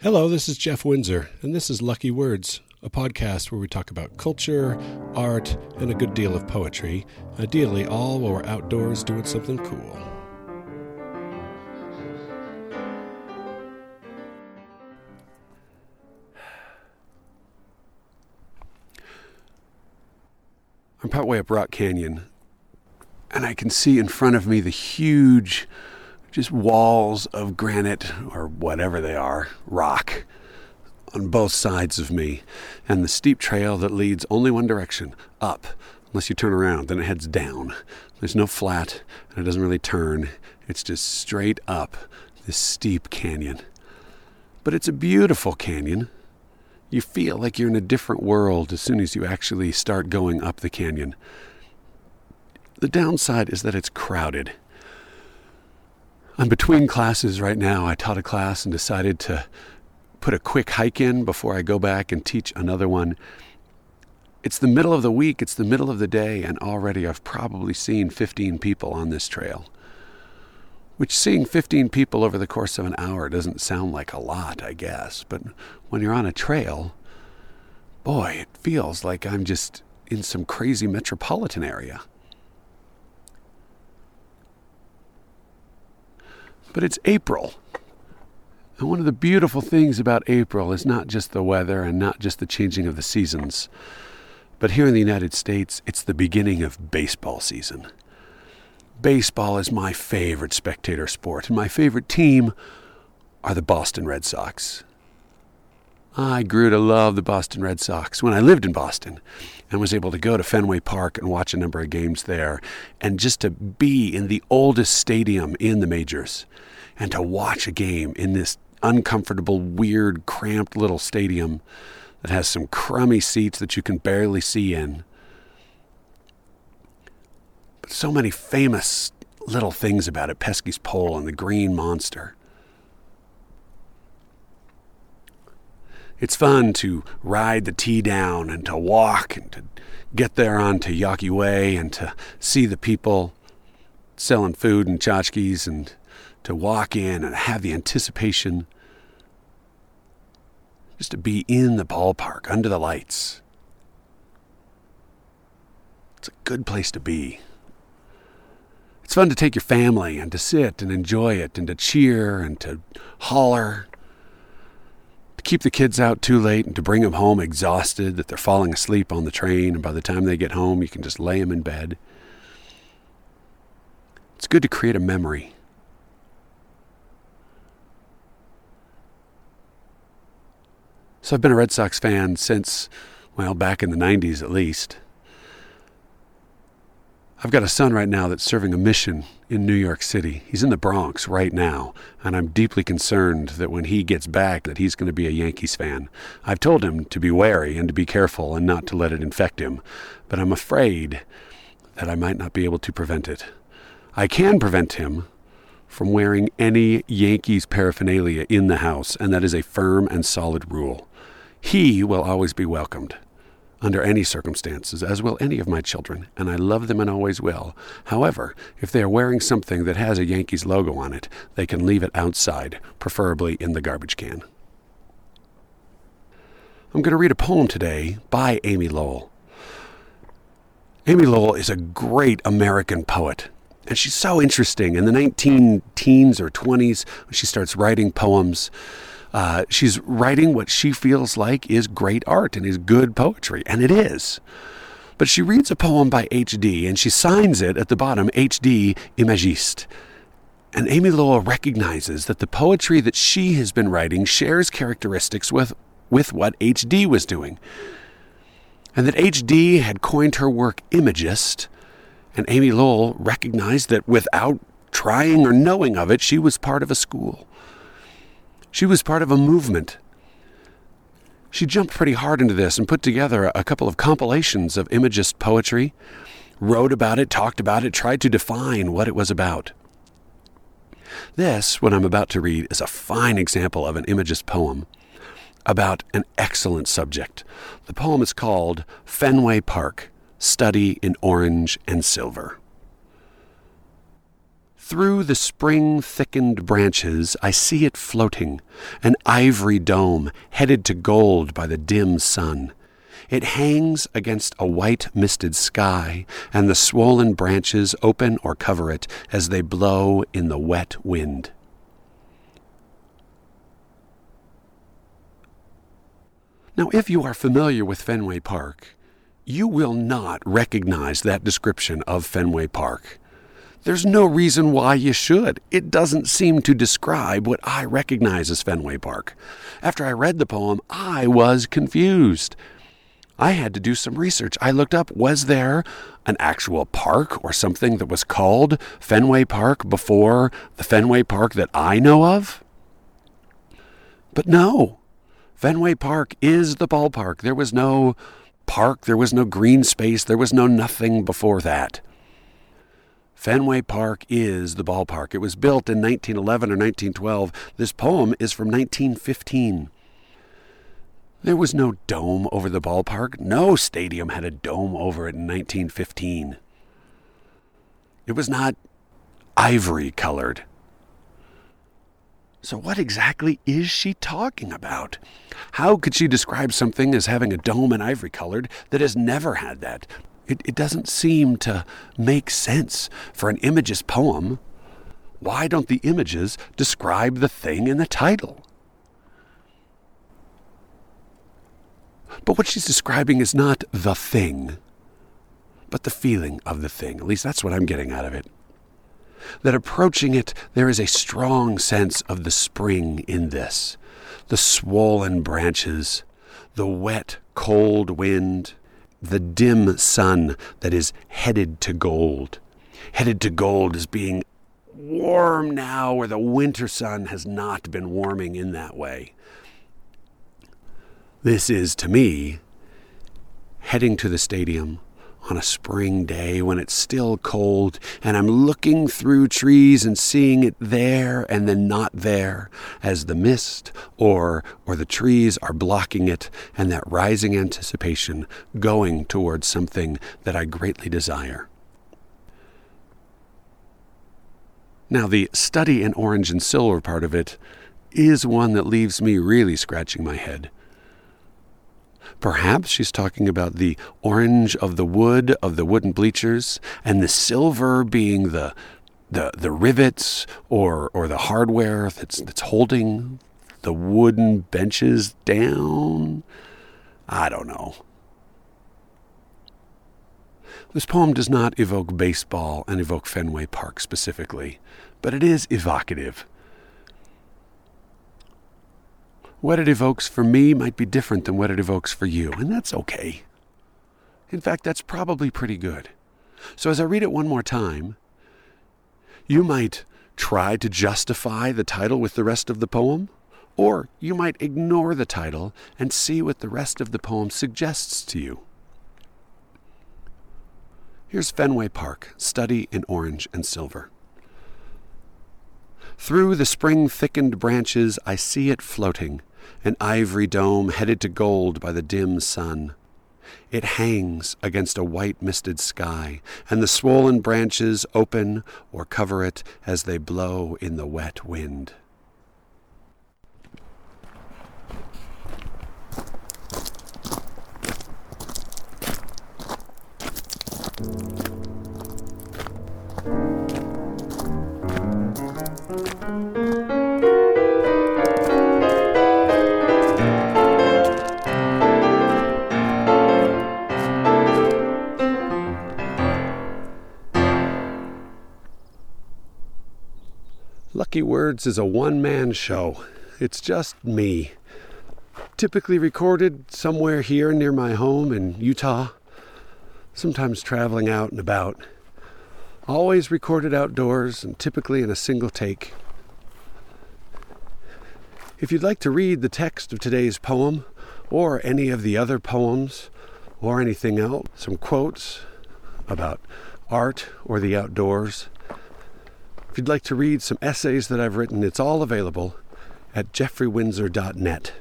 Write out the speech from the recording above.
Hello, this is Jeff Windsor, and this is Lucky Words, a podcast where we talk about culture, art, and a good deal of poetry, ideally all while we're outdoors doing something cool. I'm partway up Rock Canyon, and I can see in front of me the huge just walls of granite or whatever they are, rock on both sides of me, and the steep trail that leads only one direction, up. Unless you turn around, then it heads down. There's no flat, and it doesn't really turn. It's just straight up this steep canyon. But it's a beautiful canyon. You feel like you're in a different world as soon as you actually start going up the canyon. The downside is that it's crowded. I'm between classes right now. I taught a class and decided to put a quick hike in before I go back and teach another one. It's the middle of the week, it's the middle of the day, and already I've probably seen 15 people on this trail. Which seeing 15 people over the course of an hour doesn't sound like a lot, I guess, but when you're on a trail, boy, it feels like I'm just in some crazy metropolitan area. But it's April. And one of the beautiful things about April is not just the weather and not just the changing of the seasons, but here in the United States, it's the beginning of baseball season. Baseball is my favorite spectator sport, and my favorite team are the Boston Red Sox. I grew to love the Boston Red Sox when I lived in Boston and was able to go to Fenway Park and watch a number of games there, and just to be in the oldest stadium in the majors and to watch a game in this uncomfortable, weird, cramped little stadium that has some crummy seats that you can barely see in. But so many famous little things about it Pesky's Pole and the Green Monster. It's fun to ride the T down and to walk and to get there onto Yawkey Way and to see the people selling food and tchotchkes and to walk in and have the anticipation just to be in the ballpark under the lights. It's a good place to be. It's fun to take your family and to sit and enjoy it and to cheer and to holler to keep the kids out too late and to bring them home exhausted that they're falling asleep on the train, and by the time they get home, you can just lay them in bed. It's good to create a memory. So I've been a Red Sox fan since, well, back in the 90s at least. I've got a son right now that's serving a mission in New York City. He's in the Bronx right now, and I'm deeply concerned that when he gets back that he's going to be a Yankees fan. I've told him to be wary and to be careful and not to let it infect him, but I'm afraid that I might not be able to prevent it. I can prevent him from wearing any Yankees paraphernalia in the house, and that is a firm and solid rule. He will always be welcomed under any circumstances, as will any of my children, and I love them and always will. However, if they are wearing something that has a Yankees logo on it, they can leave it outside, preferably in the garbage can. I'm going to read a poem today by Amy Lowell. Amy Lowell is a great American poet, and she's so interesting. In the 19 teens or 20s, when she starts writing poems, uh, she's writing what she feels like is great art and is good poetry, and it is. But she reads a poem by H.D. and she signs it at the bottom H.D. Imagiste. And Amy Lowell recognizes that the poetry that she has been writing shares characteristics with, with what H.D. was doing. And that H.D. had coined her work Imagist, and Amy Lowell recognized that without trying or knowing of it, she was part of a school. She was part of a movement. She jumped pretty hard into this and put together a couple of compilations of Imagist poetry, wrote about it, talked about it, tried to define what it was about. This, what I'm about to read, is a fine example of an Imagist poem about an excellent subject. The poem is called Fenway Park Study in Orange and Silver. Through the spring thickened branches, I see it floating, an ivory dome headed to gold by the dim sun. It hangs against a white misted sky, and the swollen branches open or cover it as they blow in the wet wind. Now, if you are familiar with Fenway Park, you will not recognize that description of Fenway Park. There's no reason why you should. It doesn't seem to describe what I recognize as Fenway Park. After I read the poem, I was confused. I had to do some research. I looked up was there an actual park or something that was called Fenway Park before the Fenway Park that I know of? But no, Fenway Park is the ballpark. There was no park, there was no green space, there was no nothing before that. Fenway Park is the ballpark. It was built in 1911 or 1912. This poem is from 1915. There was no dome over the ballpark. No stadium had a dome over it in 1915. It was not ivory colored. So, what exactly is she talking about? How could she describe something as having a dome and ivory colored that has never had that? It, it doesn't seem to make sense for an Imagist poem. Why don't the images describe the thing in the title? But what she's describing is not the thing, but the feeling of the thing. At least that's what I'm getting out of it that approaching it, there is a strong sense of the spring in this. The swollen branches, the wet, cold wind, the dim sun that is headed to gold. Headed to gold as being warm now where the winter sun has not been warming in that way. This is, to me, heading to the stadium on a spring day when it's still cold and I'm looking through trees and seeing it there and then not there as the mist or or the trees are blocking it and that rising anticipation going towards something that I greatly desire. Now the study in orange and silver part of it is one that leaves me really scratching my head. Perhaps she's talking about the orange of the wood of the wooden bleachers and the silver being the the, the rivets or, or the hardware that's, that's holding the wooden benches down. I don't know. This poem does not evoke baseball and evoke Fenway Park specifically, but it is evocative. What it evokes for me might be different than what it evokes for you, and that's okay. In fact, that's probably pretty good. So as I read it one more time, you might try to justify the title with the rest of the poem, or you might ignore the title and see what the rest of the poem suggests to you. Here's Fenway Park, study in orange and silver. Through the spring thickened branches, I see it floating, an ivory dome headed to gold by the dim sun. It hangs against a white misted sky, and the swollen branches open or cover it as they blow in the wet wind. Lucky Words is a one man show. It's just me. Typically recorded somewhere here near my home in Utah, sometimes traveling out and about. Always recorded outdoors and typically in a single take. If you'd like to read the text of today's poem, or any of the other poems, or anything else, some quotes about art or the outdoors, you'd like to read some essays that I've written, it's all available at jeffreywindsor.net.